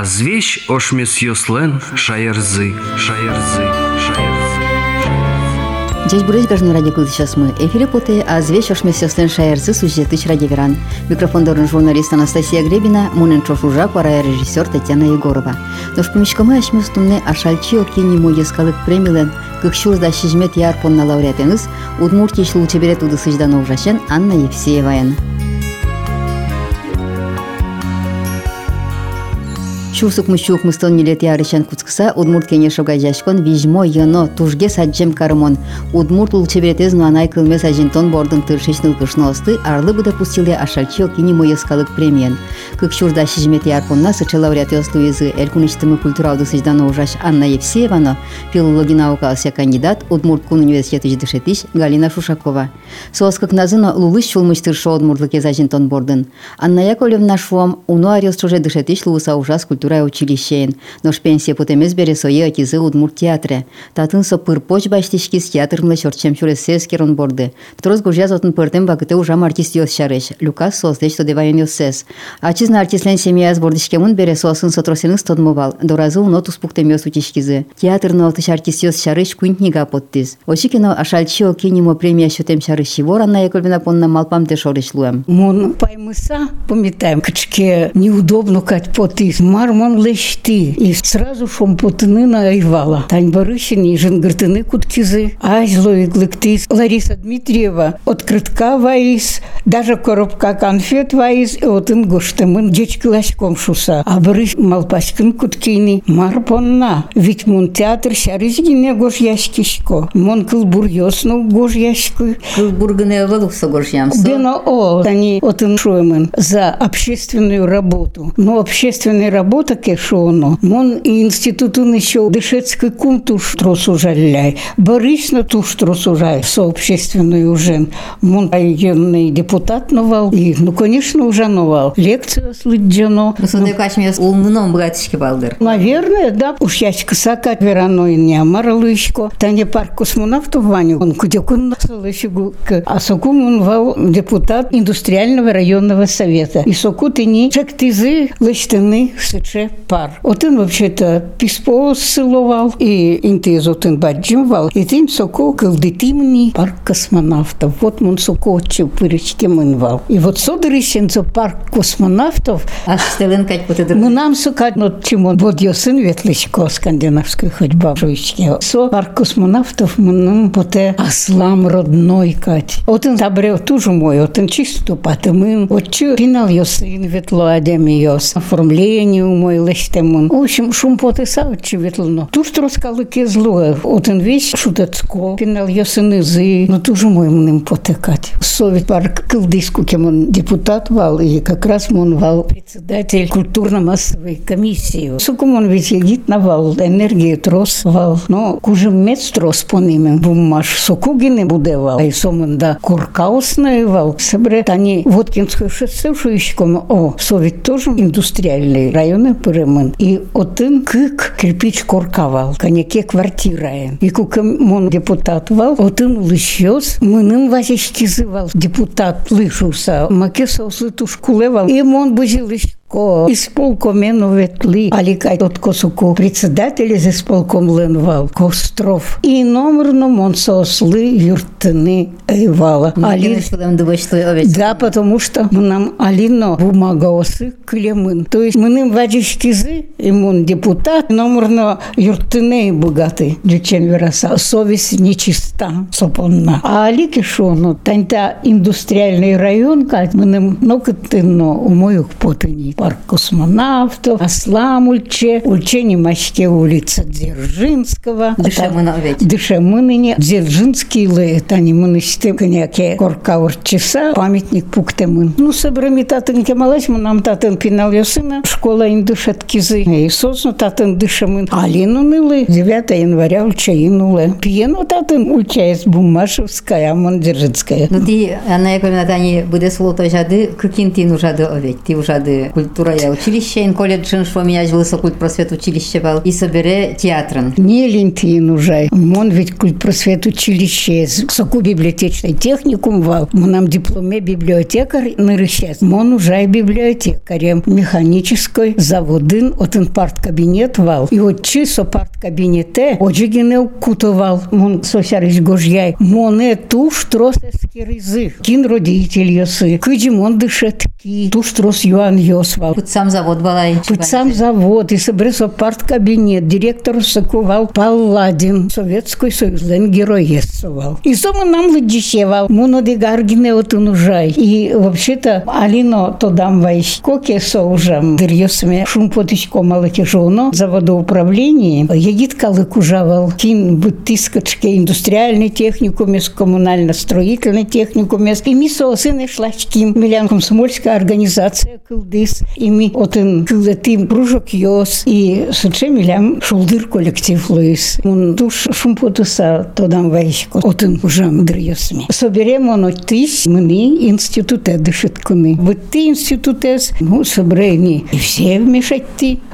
Азвещ ошмес йослен шаярзы, шаярзы, шаярзы. Здесь бурыш гажны радио сейчас мы. Эфире поте, а звесь ошме сестен шаярзы сюжеты радиоверан. Микрофон дорын журналист Анастасия Гребина, мунен чошужа, пара режиссер Татьяна Егорова. Дош помещкамы ашме стумне ашальчи окени мой ескалык премилен, кыкшуз да шижмет ярпонна лауреатеңыз, Удмуртия шлуче берет уды сыждана ужашен Анна Евсееваян. Чусук мущук мыстон нилет ярышан куцкса удмурт кене шога жашкон вижмо йоно тужге саджем кармон. Удмурт улчебретез нуанай кылме сажинтон бордын тыршечныл кышносты арлы буда пустиле ашалчио кини моескалык премиен. Кыкшурда шижмет ярпонна сычы лауреат Луизы элькуништымы культуралды сыждана ужаш Анна Евсеевано, филологи наукался кандидат Удмурт кун университеты ждышетиш Галина Шушакова. Соскак назыно лулыш чулмыштыршо удмуртлыке сажинтон бордын. Анна Яковлевна шуам уну арил струже дышетиш луса ужас культура культура училищен, но пенсия путемез бере сое атизы удмурт театре. Татын со пырпоч баштишкис театрмлы чорчем чуресес керон борды. Трос гужяз отын пыртем багыты ужам артист йос шареш. Люкас создеч то девайын йосес. Ачизна артистлен семьяз бордишкемун бере сосын сотросенын стодмовал. Доразы унотус пуктем йос учишкизы. Театр нолтыш артист йос шареш куинтнига поттиз. Очикино ашальчио кинимо премия щотем шарыши ворана якольбина понна малпам те шорешлуем. Мон паймыса, памятаем, качке неудобно кать потис. Мар мон лещти. И сразу шум потыны наивала. Тань Барыщини, женгыртыны куткизы. Айзло и глыктис. Лариса Дмитриева. Открытка ваис. Даже коробка конфет ваис. И вот ингоштымын дечки ласьком шуса. А Барыш малпаскын куткини. Марпонна. Ведь мон театр шаризгине гош яшкишко. Мон кылбур йосну гош яшку. Кылбургыны валукса гош ямсо. Дено о. Тани отын шуемын за общественную работу. Но общественная работа таке шоно. Мон институтын еще дышецкий кум туш тросу жаляй. Борично туш тросу жаль. Сообщественную уже. Мон районный депутат новал. И, ну, конечно, уже новал. Лекция слыджано. Ну, сондай качме улмыном братишки балдыр. Наверное, да. Уж яшка сакат вераной не амаралышко. Таня парк космонавтов Ваню. Он кудекун слышигу. А сокум он вал депутат индустриального районного совета. И сокут и не чектизы лыштыны сыче вже пар. Один вообще-то письмо силував, і інти з один баджимвав, і тим соко килдитимні парк космонавтов. Вот мон соко чи пирічки минвав. І вот содерищен за парк космонавтов. А стеленкать потедр. Ну нам сукать, ну чим вот його син ветличко скандинавської ходьба. Жуйське. Со парк космонавтов нам поте аслам родной кать. Один табре тужу мой, один чисто патимин. От чу пінал його син ветло адем його оформлення у мой лестемон. В общем, шум потиса очевидно. Туж троскалики зло. Один весь шутецко. Пінал його синизи. Ну тужу мой ним потекать. Совет парк кылдиску, кем он депутат вал, и как раз он вал председатель культурно-массовой комиссии. Сукум он ведь егит навал, энергию трос вал. Но кужем мец трос по ним, бумаш сокугины буде вал. А и сомон да куркаусный вал. Себре, они Воткинскую шоссе шуишком, о, совет тоже индустриальный район перемен. И один кик кирпич коркавал, коняке. И кукам мон депутат вал, один лишьос, мынын вазички зывал. Депутат лишуса, маке сослыту шкулевал. И мон бузилыш ко исполкомену ветли, аликай тот косуку председатель из исполком ленвал Костров. И номерно мон сосли юртыны эйвала. Али... Да, потому что нам алино бумагаосы клемын. То есть мы ним вадишкизы, и мон депутат, номерно юртыны богаты, дючен вераса. Совесть нечиста, сопонна. А алики шоно, таньта индустриальный район, как мы ним нокотыно умоюк потыни парк космонавтов, Аслам Ульче, Ульче Немачке улица Дзержинского. Дышемына ведь. Дышемыныне. Дзержинский лы, тани мынышты коняке коркаур часа, памятник пуктемын. Ну, собрами татын кемалась, мы нам татын пинал сына, школа индушаткизы. И сосну татын дышемын. Алину нылы, 9 января Ульче инулы. Пьену татын Ульче из Бумашевская, Амон Дзержинская. Ну, ты, Анна Яковлевна, тани буде слово жады, кыкин тин ужады овет, ти ужады культура я училище, колледж, что меня высо культ просвет училище был, и собере театрын. Не лентин уже. Мон ведь культ просвет училище, соку библиотечный техникум вал. Нам дипломе библиотекарь нырыщес. Мон уже библиотекарем механической заводын, отын парт кабинет вал. И от чисо парт кабинете, оджигине кутовал. Мон сосярыш гожьяй. Моне туш тросески рызы. Кин родитель йосы. Кыджимон дышетки. Туш трос юан йосвал. Тут сам завод балай. Тут сам завод, и собрался парт кабинет, директор сакувал Палладин, Советский Союз, лен героесовал. И сома нам лыдищевал, муно де гаргине от унужай. И вообще-то Алино то дам вайш, коке соужам, дырьосме шум потичко малотяжоно, заводоуправление, егит калыкужавал, кин бытыскачке индустриальный техникум, коммунально-строительный техникум, и ми соосыны шлачким, милян комсомольская организация кылдыс, и ми отын кылдатым кружок йос, и сыче милям шулдыр коллектив луис. Он душ шумпотуса тодам вайшко, отын ужам дрьосми. Соберем он отыш, мни институте дышиткуны. Вот ты институтес, ну, собрени, и все вмешать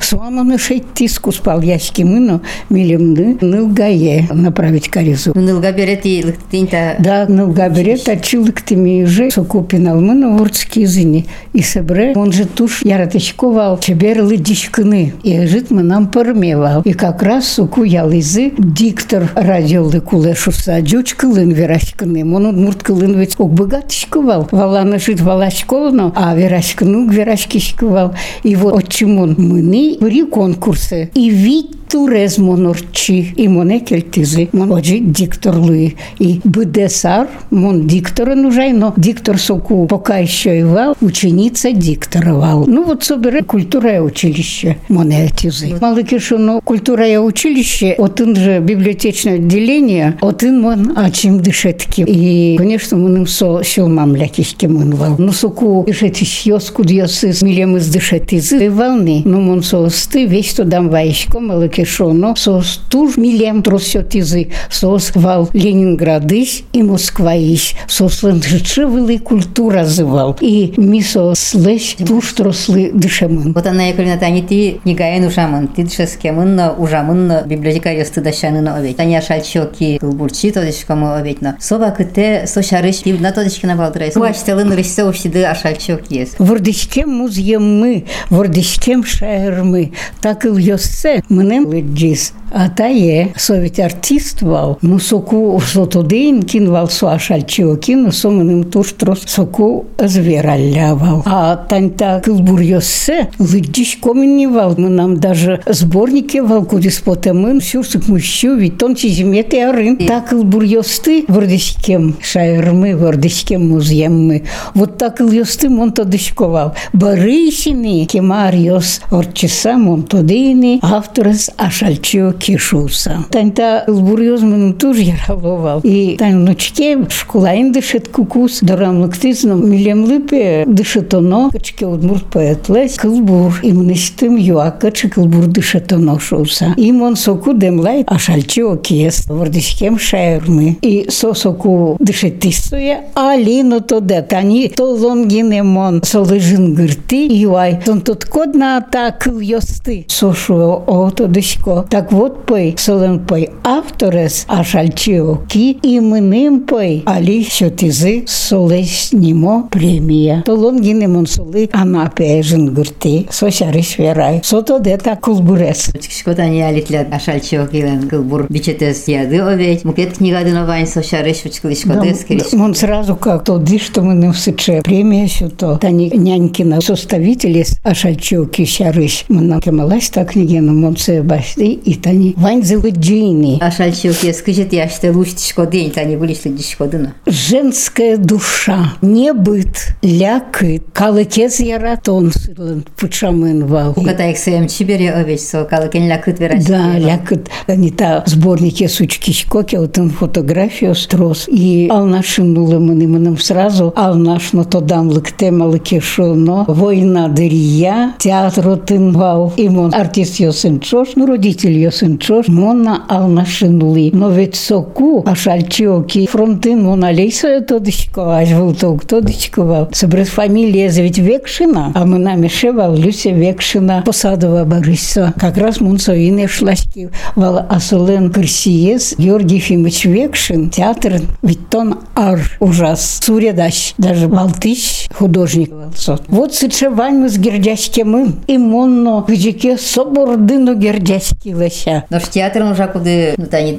Суама мешать скуспал ящики мыно, милем нылгае направить каризу. Нылга берет и лыктинта. Да, нылга берет, а чилыктыми же сокупинал мыно вурцкие зыни. И собре, он же туш яраточковал, чебер лыдичканы. И жит мы нам пормевал. И как раз суку ялызы диктор радиолы кулешуса, джучка лын верашканы. Он мурт кылын ведь ок богатышковал. Валана жит валашковно, а верашкану верашкишковал. И вот отчимон мыны, при конкурсы. И вид турез монорчи и моне кельтизи. Мон оджи диктор луи. И бдесар, мон диктора нужай, но диктор соку пока еще и вал, ученица дикторовал. Ну вот собере культура училище, моне тизы. Малыки ну культура училище, отын же библиотечное отделение, отын мон ачим дышетки. И, конечно, мон со щелмам лякишки мон вал. Ну соку дышетиш йоску дьосы, милем из дышетизы, волны. Ну мон со сты, весь то дам ваишко, малыки кешоно, сос туж милем тросетизы, сос вал Ленинградыш и Москваиш, сос лэнжичевылы культура зывал. И мисо слэш туж трослы дышемын. Вот она яколина тани ти нигайын ужамын, ти дышескемын ужамын библиотекарь стыдащанын овет. Таня шальчоки кылбурчи тодышкому оветно. Соба кыте сошарыш ти на тодышкина балдырай. Уаштелын рышсе ушиды ашальчок ес. Вордышкем музьеммы, вордышкем шаермы. Так и в йоссе, мынем лыджис. Тае совет артист вал, ну соку сотодейн кин вал суашальчио кин, со мынем туш трос соку звералявал. А таньта кылбур йоссе лыджиш комини вал, мы нам даже сборники вал кудис потемын, сюрсык мущу, ведь тон чизимете арын. Так кылбур йосты вордышкем шаермы, вордышкем музьеммы. Вот так ил йосты монто дышковал. Барышины кемариос орчеса монтодейни авторес ашальчио кишуса. Таньта лбурьозмын туж яровал. И тань внучке школаин дышит кукус, дорамлыктызным милем лыпе дышит оно, качке удмурт поэтлес, кылбур, и мнистым юака, чи кылбур дышит оно шуса. И мон соку демлай ашальчио киес, вордышкем шаермы. И со соку дышит тисуя, алино то дет, они то лонгине мон, солыжин гырты, юай, сон тут кодна та кыл йосты. Сошу о то дышко. Так вот пой, солен пой авторес, ашальчио ки, и мыним пой, али шотизы солес нимо премия. То лонгине мон солы, ана пежин гырты, со шарыш верай. Со то дета кулбурес. Тани алитлят ашальчио килен кылбур бичетес яды овет. Мукет книгадына вайн сошарыш вчклишко дес кириш. Он сразу как то ди, что мы не всыче премия, что то тани нянькина составители ашальчио кишарыш. Мы нам кемалась так книгена монце башты и тани вайн зелыджини. Ашальчио кес кыжет яште луштишко день, тани вылишли дишко дына. Женская душа не быт, лякыт, калыкез яратон сылын пучамын вал. Уката эксем чибере овет, со калыкен лякыт вераш. Да, лякыт. Они та сборники сучки шкоки, вот он фотографию строс. И ал нашим имыным сразу, ал наш но то дам лыкте малыке шоно, война дырия, театр отын вал. Имон артист йосын чош, ну родитель йосын сынчош мона алнашинули. Но ведь соку ашальчоки фронтын мона лейса тодычко, аж был тог тодычко. Собрать фамилия ведь Векшина, а мы нами шевал Люся Векшина посадова Бориса. Как раз мунцовины шлашки вал асулен Крсиес Георгий Ефимович Векшин. Театр ведь тон ар ужас. Суредащ. Даже Балтыч художник. Вот сычевань мы с гердящкем и монно гджике собордыну гердящки леся. Но ж театр нужа куды, ну та не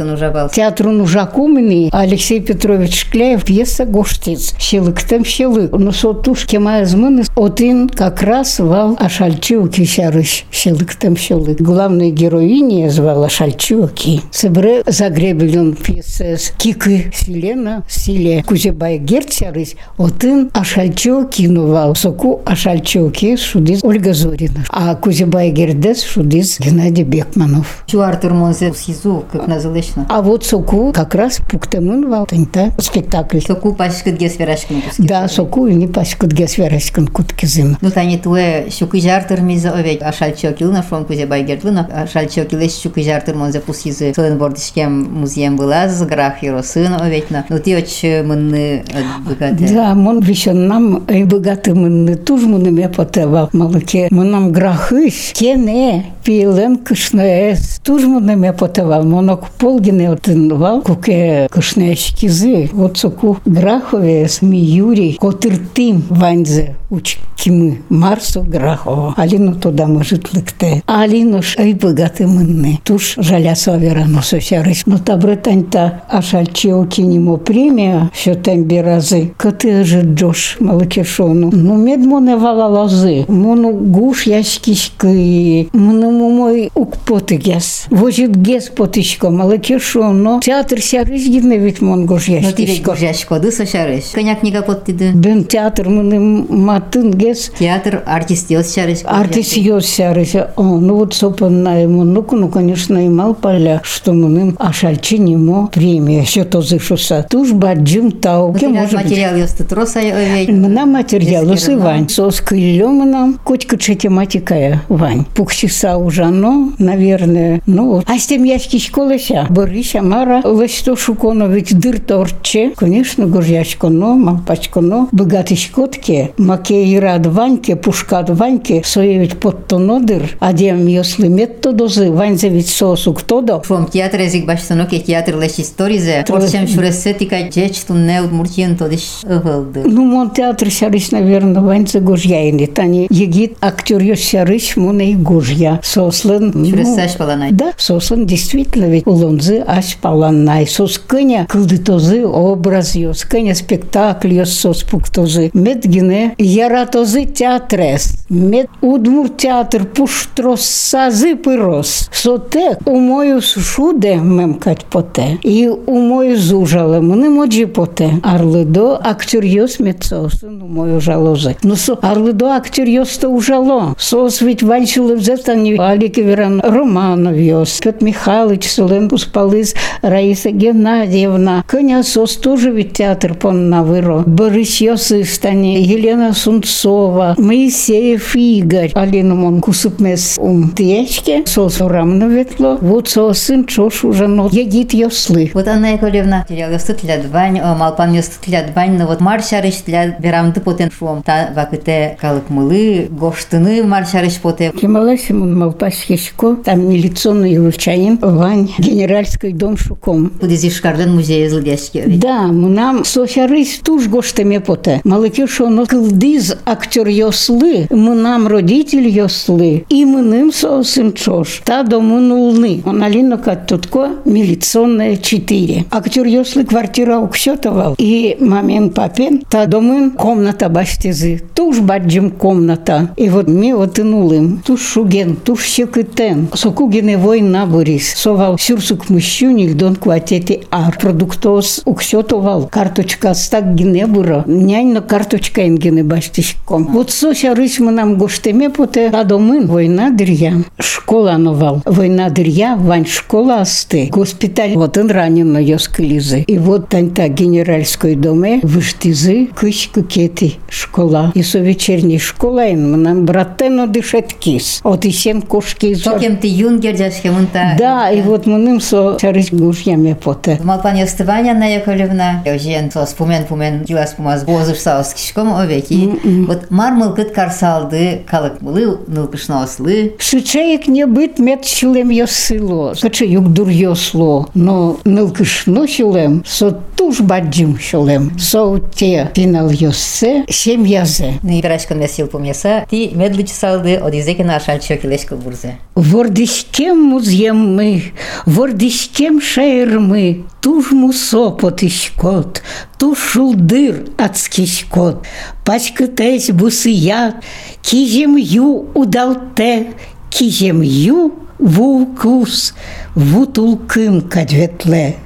он уже был. Театру нужа кумни Алексей Петрович Шкляев пьеса Гоштиц. Щелык там щелык. Но со тушки моя змыны один как раз вал Ашальчуки щарыш. Щелык там щелык. Главной героиней звала Шальчуки. Себре загребелен пьеса с Кикы Селена, Силе Кузебай Герцярыш. Один Ашальчуки нувал. Соку Ашальчуки шудиз Ольга Зорина. А Кузебай Гердес шудиз Геннадий Бекманов. Чу Артур Монзе сизу, как называется. А вот соку как раз пуктемын вал тента спектакль. Соку пашкыт гес верашкин. Да, соку и не паскут гесверашкан куткизым. Ну та не туе щуки жартыр мизе овет ашальчокилна фрон кузе байгертлына ашальчокилес щуки жартыр монзе пусизы сылын бордишкем музеем была з граф сын оветна. Ну ти оч мынны богаты. Да, мон вишен нам и богаты мы туж мы не потевал малыке. Мы нам грахыш, кене, пилен кышнеес. Туж мы не потевал. Монок полгине отынвал, куке кышнеешкизы. Вот соку граховес ми Юрий, котыр тим ванзе учкимы Марсу Грахова. Алину туда может лыкте. Алину ж ай богаты мынны. Туж жаля совера но сосярыш. Но табретаньта ашальчео кинемо премия, що там бірази. Коти же Джош Малакешону. Ну мед моне вала лази. Мону гуш яшкишки. Мону мой укпоти гес. Вожит гес потишко Малакешону. Театр сярыш гидне ведь мон гуш Ну ти ведь яшкишко. горжашко, ды сошарыш. Коняк книга подтиды. Бен театр мыны матын гес. Театр артист ел шарыш. Артист сярыся. О, ну вот сопан на ему, ну, ну, конечно, имал поля, что мы им ашальчи нему премия, что то зышуса. Туж баджим тау, ке может быть. Материал ёсты троса овет. Мна материалу с Вань. Сос кылем нам, котька тематикая Вань. Пухчиса ужано, наверное. Ну, а с тем яшки школася. Борися Мара, лесто шуконо ведь дыр торче. Конечно, горяшко, но, мампачко, но. Богатый шкотке, маке и рад Ваньке, пушкат Ваньке, соевить под то нодыр. А дем если метто дозы, Вань за ведь сосу кто до. Шум театр език баштано ке театр леш историзе. Трое. Орчем шуресетика джечту не удмуртиен тодиш ывылды. Ну, мон театр сярыш, наверное, Ваньца Гужьяйни. Тани егит актер ё сярыш, муна и Гужья. Сослен. ну, Шуресеш паланай. Да, сослен действительно ведь улонзы аш паланай. Сос кыня кылдытозы образ ёс, кыня спектакль ёс сос пуктозы. Мед гине яратозы театрес. Мед удмур театр пуштрос сазы пырос. Соте у мою шуде мемкать поте. И у мою зужале мыны моджи поте. Арлыдо актер ёс мецосын у мою жалозы. Ну со арлыдо актер ёс то ужало. Сос ведь ванчилы взетани Алик Веран Романов ёс. Петр Михайлович Селен Пуспалыс Раиса Геннадьевна. Коня сос тоже ведь театр пон на выро. Борис Йосыстани, Елена Сунцова, Моисеев Игорь. Алина Мон Кусупмес ум течке. Сос рамно ветло. Вот сос сын чош уже но егит ёслы. Вот Анна Яковлевна, материал ёсты тля двань, о, малпан ёсты тля двань, но вот маршарыш тля берамды потен шуом. Та вакыте калык мылы, гоштыны маршарыш поте. Кемалася мон Малпасхешко, там милиционный вывчаем, Вань, генеральский дом Шуком. Куди зишкарден музей злдешки. Да, нам сошарис туж гоштеме поте. Малыки шоно кылдиз актер йослы, мы нам родитель йослы, и мы ним сосын чош. Та дому нулны. Он алино как тутко милиционная 4. Актер йослы квартира уксетовал. И момент папен, та дому комната баштезы. Туж баджим комната. И вот ми вот и нулым. Туж шуген, туж щекытен. Сокугене война борис. Совал сюрсук мужчуник дон кватети ар. Продуктос уксетовал. Карточка стак гине буро. Нянь но карточка ингене баштишком. Вот сося рысь мы нам гоштеме поте. А домын война дырья. Школа новал. Война дырья, вань школа асты. Госпиталь вот он ранен на ёскализы. И вот таньта генеральской доме выштизы кыш кукети школа. И со вечерней школа им нам братено дышать кис. От и сем кошки Токем ты юнгер жашкемунта. Да, и вот мыным со чарыш гушьяме поте. Малпаня Стываня Анна Яковлевна, Ожен со спумен пумен килас пумаз бозыш саус кишком овеки. Вот мармыл кыт карсалды калык былы нылкышна ослы. Шичеек не бит мет шилем йосыло. Каче юк дур йосло. Но нылкышно шилем, со туш баджим шилем. Со те финал йоссе, шем язе. Не играшкан месил пумеса, ти медлич салды од изеки на шальчо килешко бурзе. Вордишкем музємми, вордишкем шаєрми, туж мусо потишкот, ту шулдир ацкишкот, пачкатесь бусият, кижем ю удалте, кижем ю вулкус, вутулким кадветле.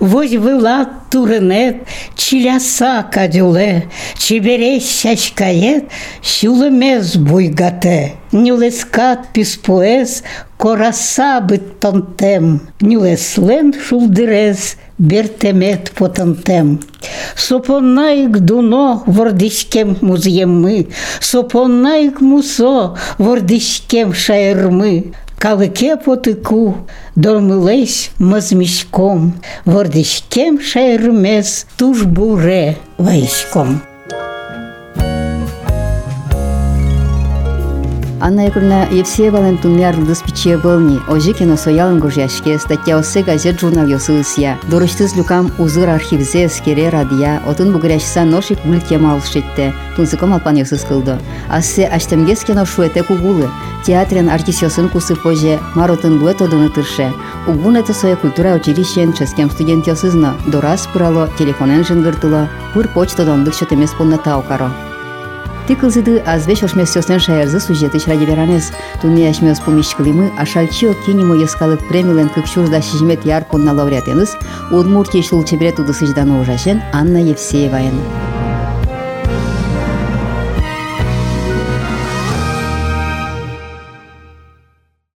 Вось вила туренет, чиляса кадюле, чибере щачкает, щулемез буйгате. Нюлескат писпуес, кораса биттонтем, нюлеслен шулдерез, бертемет потантем. Сопонайк дуно вордишкем музємми, сопонайк мусо вордишкем шаєрми. Калыке потыку, Дормылеш мызмишком, Вордышкем шайрмез тужбуре вайшком. Анна Яковлевна Евсеевален тунляр дыспиче былни, ожи кино соялын гужяшке, статья осы газет журнал ёсы ысия. Дорыштыз люкам узыр архивзе эскере радия, отын бугряшса ношик гуль кемал шетте, тунсыком алпан ёсы скылды. Ассе аштемгес кино шуэте кугулы, театрен артисёсын кусы поже маротын блетодыны тырше. Угунето сое культура училищен ческем студентёсызно, дорас пырало, телефонен жынгыртыло, пыр почтодондык чөтемес полнота окаро. Тыкылзыды азвеш ошмесёсен шаярзы сюжеты чради веранес. Тунияшмёс помещклимы, а шальчио кинемо ескалык премилен кыкшурда шижмет яркон на лауреатеныз, шул шулчебрет удысыждану ужашен Анна Евсееваен.